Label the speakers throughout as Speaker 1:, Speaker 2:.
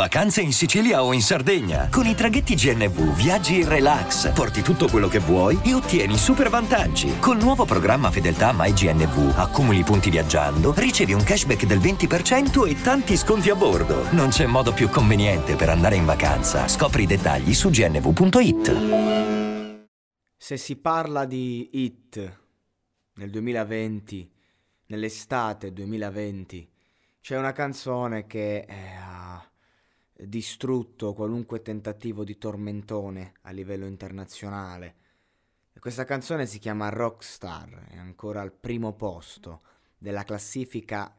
Speaker 1: Vacanze in Sicilia o in Sardegna. Con i traghetti GNV viaggi in relax, porti tutto quello che vuoi e ottieni super vantaggi. Col nuovo programma Fedeltà MyGNV accumuli punti viaggiando, ricevi un cashback del 20% e tanti sconti a bordo. Non c'è modo più conveniente per andare in vacanza. Scopri i dettagli su gnv.it.
Speaker 2: Se si parla di It nel 2020, nell'estate 2020, c'è una canzone che eh, distrutto qualunque tentativo di tormentone a livello internazionale. Questa canzone si chiama Rockstar, è ancora al primo posto della classifica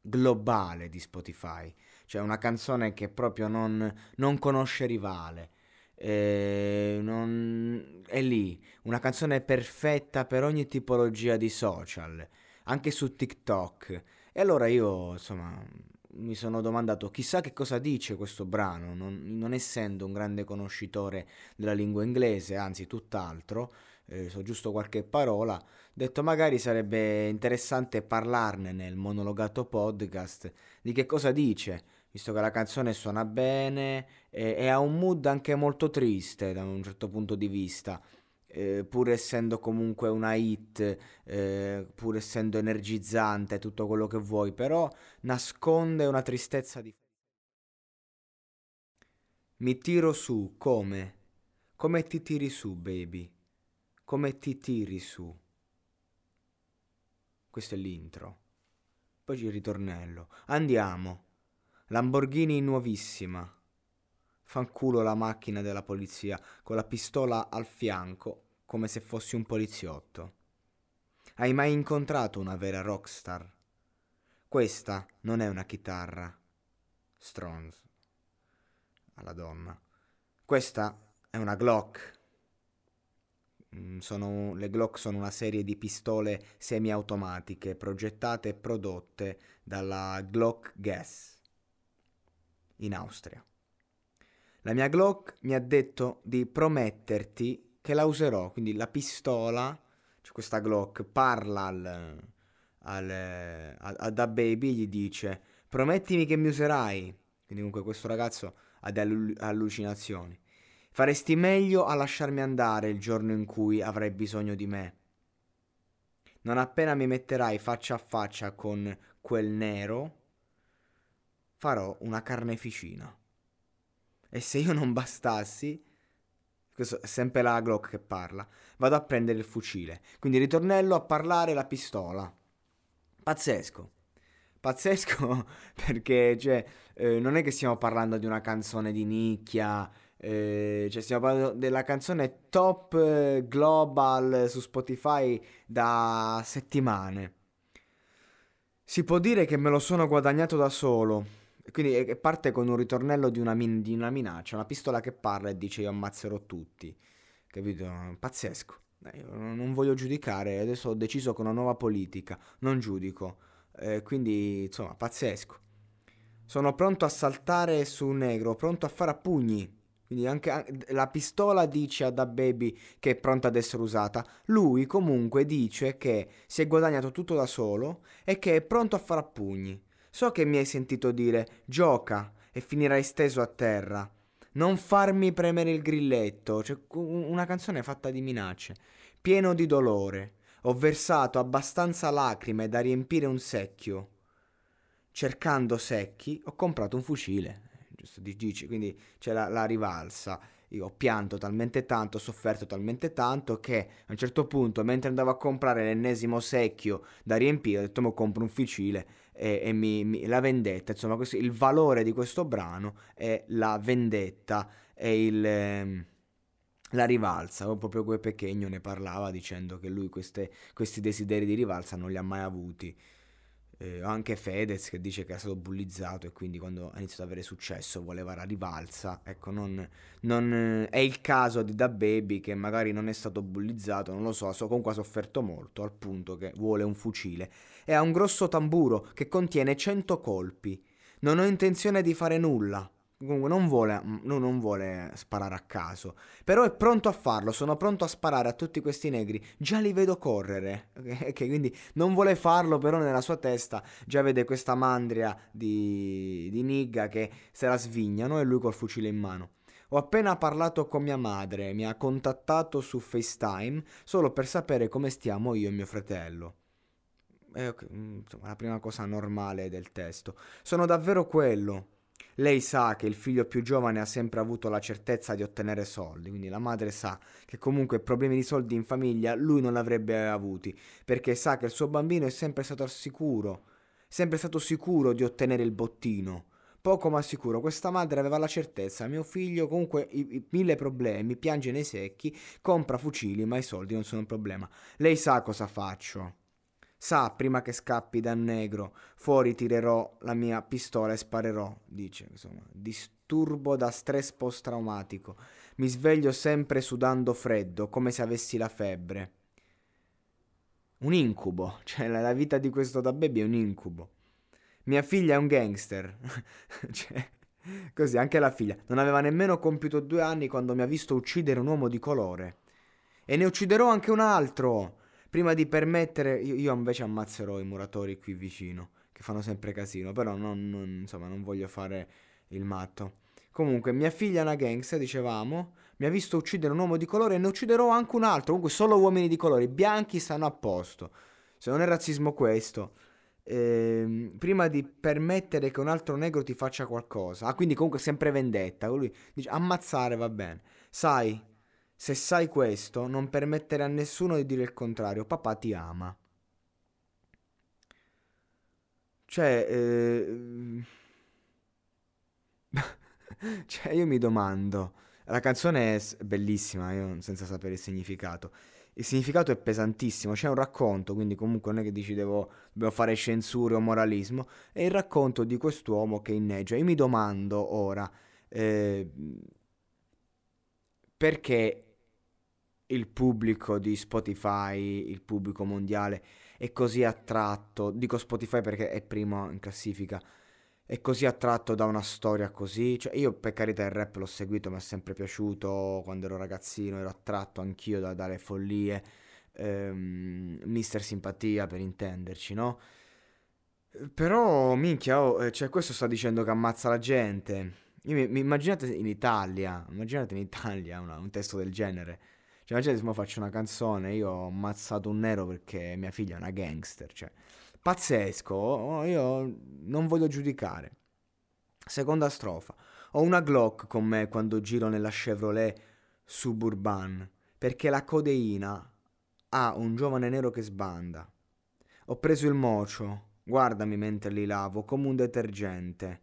Speaker 2: globale di Spotify. Cioè una canzone che proprio non, non conosce rivale. Eh, non... È lì, una canzone perfetta per ogni tipologia di social, anche su TikTok. E allora io, insomma, mi sono domandato chissà che cosa dice questo brano, non, non essendo un grande conoscitore della lingua inglese, anzi tutt'altro, eh, so giusto qualche parola, ho detto magari sarebbe interessante parlarne nel monologato podcast di che cosa dice, visto che la canzone suona bene e, e ha un mood anche molto triste da un certo punto di vista eh, pur essendo comunque una hit, eh, pur essendo energizzante, tutto quello che vuoi, però nasconde una tristezza di... Mi tiro su come? Come ti tiri su, baby? Come ti tiri su? Questo è l'intro. Poi c'è il ritornello. Andiamo. Lamborghini nuovissima. Fanculo la macchina della polizia con la pistola al fianco come se fossi un poliziotto. Hai mai incontrato una vera rockstar? Questa non è una chitarra. Stronz. Alla donna. Questa è una Glock. Mm, sono, le Glock sono una serie di pistole semiautomatiche progettate e prodotte dalla Glock Gas in Austria. La mia Glock mi ha detto di prometterti che la userò, quindi la pistola, cioè questa Glock, parla al, al, a, a Da Baby, gli dice promettimi che mi userai, quindi comunque questo ragazzo ha delle allucinazioni. Faresti meglio a lasciarmi andare il giorno in cui avrai bisogno di me. Non appena mi metterai faccia a faccia con quel nero, farò una carneficina. E se io non bastassi, questo è sempre la Glock che parla, vado a prendere il fucile. Quindi ritornello a parlare la pistola. Pazzesco. Pazzesco perché cioè, eh, non è che stiamo parlando di una canzone di nicchia, eh, cioè stiamo parlando della canzone top eh, global su Spotify da settimane. Si può dire che me lo sono guadagnato da solo quindi parte con un ritornello di una, min- di una, minaccia, una pistola che parla e dice io ammazzerò tutti. Capito? Pazzesco. Eh, non voglio giudicare, adesso ho deciso con una nuova politica, non giudico. Eh, quindi, insomma, pazzesco. Sono pronto a saltare su un negro, pronto a fare a pugni. Quindi anche la pistola dice a Da Baby che è pronta ad essere usata. Lui comunque dice che si è guadagnato tutto da solo e che è pronto a fare a pugni. So che mi hai sentito dire gioca e finirai steso a terra. Non farmi premere il grilletto, cioè una canzone fatta di minacce, pieno di dolore. Ho versato abbastanza lacrime da riempire un secchio. Cercando secchi, ho comprato un fucile. Giusto, dici, quindi c'è la, la rivalsa. Io ho pianto talmente tanto, ho sofferto talmente tanto che a un certo punto, mentre andavo a comprare l'ennesimo secchio da riempire, ho detto: Mo compro un fucile e, e mi, mi, la vendetta, insomma, questo, il valore di questo brano è la vendetta e il, eh, la rivalsa. Proprio quel Pechegno ne parlava dicendo che lui queste, questi desideri di rivalsa non li ha mai avuti. Eh, anche Fedez che dice che è stato bullizzato e quindi quando ha iniziato ad avere successo voleva la rivalsa. Ecco, non, non eh, è il caso di Da Baby che magari non è stato bullizzato, non lo so, so, comunque ha sofferto molto al punto che vuole un fucile e ha un grosso tamburo che contiene 100 colpi. Non ho intenzione di fare nulla, Comunque non vuole, non vuole sparare a caso, però è pronto a farlo, sono pronto a sparare a tutti questi negri, già li vedo correre, ok? Quindi non vuole farlo, però nella sua testa già vede questa mandria di, di nigga che se la svignano e lui col fucile in mano. Ho appena parlato con mia madre, mi ha contattato su FaceTime solo per sapere come stiamo io e mio fratello. Eh, okay, insomma, la prima cosa normale del testo. Sono davvero quello, lei sa che il figlio più giovane ha sempre avuto la certezza di ottenere soldi, quindi la madre sa che comunque problemi di soldi in famiglia lui non l'avrebbe avuti, perché sa che il suo bambino è sempre stato sicuro, sempre stato sicuro di ottenere il bottino. Poco ma sicuro, questa madre aveva la certezza, mio figlio comunque i, i, mille problemi, piange nei secchi, compra fucili, ma i soldi non sono un problema. Lei sa cosa faccio. Sa, prima che scappi da negro, fuori tirerò la mia pistola e sparerò, dice, insomma, disturbo da stress post-traumatico. Mi sveglio sempre sudando freddo, come se avessi la febbre. Un incubo, cioè la vita di questo da baby è un incubo. Mia figlia è un gangster. cioè, così, anche la figlia. Non aveva nemmeno compiuto due anni quando mi ha visto uccidere un uomo di colore. E ne ucciderò anche un altro prima di permettere, io, invece ammazzerò i muratori qui vicino, che fanno sempre casino, però non, non, insomma, non voglio fare il matto. Comunque, mia figlia è una gangster, dicevamo, mi ha visto uccidere un uomo di colore e ne ucciderò anche un altro. Comunque, solo uomini di colore, i bianchi stanno a posto. Se non è razzismo questo. Eh, prima di permettere che un altro negro ti faccia qualcosa. Ah, quindi comunque sempre vendetta. Lui dice ammazzare va bene. Sai, se sai questo, non permettere a nessuno di dire il contrario. Papà ti ama. Cioè, eh... cioè, io mi domando. La canzone è bellissima, io senza sapere il significato. Il significato è pesantissimo, c'è un racconto, quindi comunque non è che dici devo, devo fare censure o moralismo. È il racconto di quest'uomo che inneggia. Io mi domando ora eh, perché il pubblico di Spotify, il pubblico mondiale è così attratto, dico Spotify perché è primo in classifica, è così attratto da una storia così, cioè io per carità il rap l'ho seguito, mi è sempre piaciuto, quando ero ragazzino ero attratto anch'io da, dalle follie, ehm, Mister Simpatia per intenderci, no? Però, minchia, oh, eh, cioè questo sta dicendo che ammazza la gente. Mi, mi immaginate in Italia, immaginate in Italia una, un testo del genere. Cioè, immaginate se faccio una canzone, io ho ammazzato un nero perché mia figlia è una gangster, cioè, pazzesco, io non voglio giudicare. Seconda strofa. Ho una Glock con me quando giro nella Chevrolet Suburban, perché la codeina ha un giovane nero che sbanda. Ho preso il mocio, guardami mentre li lavo come un detergente.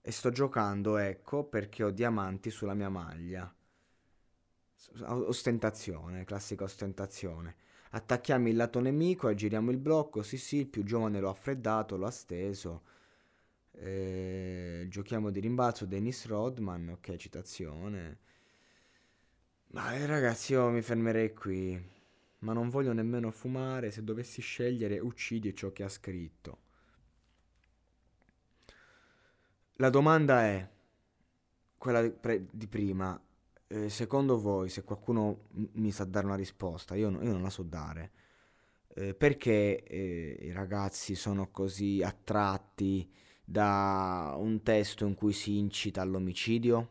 Speaker 2: E sto giocando, ecco, perché ho diamanti sulla mia maglia ostentazione, classica ostentazione. Attacchiamo il lato nemico, aggiriamo il blocco, sì sì, il più giovane lo ha freddato, lo ha steso. Eh, giochiamo di rimbalzo, Dennis Rodman, ok, citazione. Ma eh, ragazzi, io mi fermerei qui. Ma non voglio nemmeno fumare, se dovessi scegliere uccidi ciò che ha scritto. La domanda è quella di prima, eh, secondo voi, se qualcuno mi sa dare una risposta, io, io non la so dare, eh, perché eh, i ragazzi sono così attratti da un testo in cui si incita all'omicidio?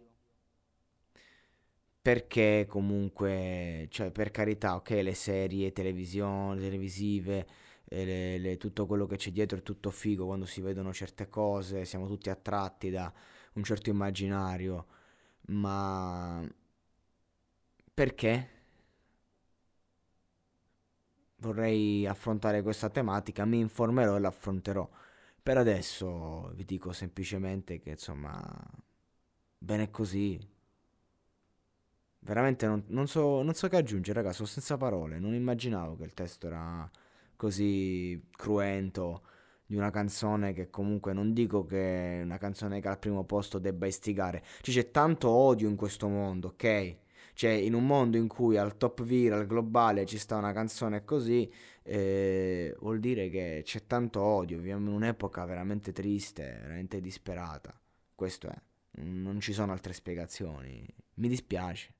Speaker 2: Perché comunque, cioè per carità, ok, le serie televisione, televisive, eh, le, le, tutto quello che c'è dietro è tutto figo quando si vedono certe cose, siamo tutti attratti da un certo immaginario, ma perché vorrei affrontare questa tematica, mi informerò e l'affronterò. Per adesso vi dico semplicemente che insomma, bene così. Veramente non, non, so, non so che aggiungere, ragazzi, sono senza parole. Non immaginavo che il testo era così cruento di una canzone che comunque non dico che una canzone che al primo posto debba istigare. Cioè, c'è tanto odio in questo mondo, ok? Cioè, in un mondo in cui al top viral globale ci sta una canzone così, eh, vuol dire che c'è tanto odio. Viviamo in un'epoca veramente triste, veramente disperata. Questo è. Non ci sono altre spiegazioni. Mi dispiace.